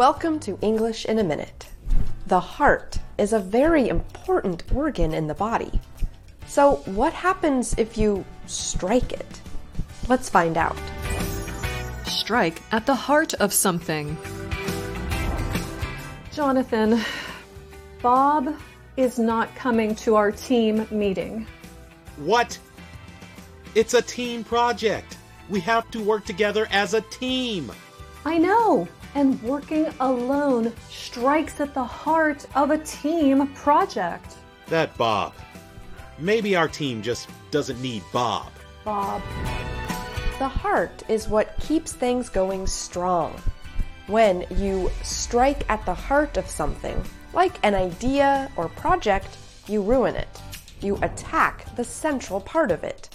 Welcome to English in a Minute. The heart is a very important organ in the body. So, what happens if you strike it? Let's find out. Strike at the heart of something. Jonathan, Bob is not coming to our team meeting. What? It's a team project. We have to work together as a team. I know, and working alone strikes at the heart of a team project. That Bob. Maybe our team just doesn't need Bob. Bob. The heart is what keeps things going strong. When you strike at the heart of something, like an idea or project, you ruin it. You attack the central part of it.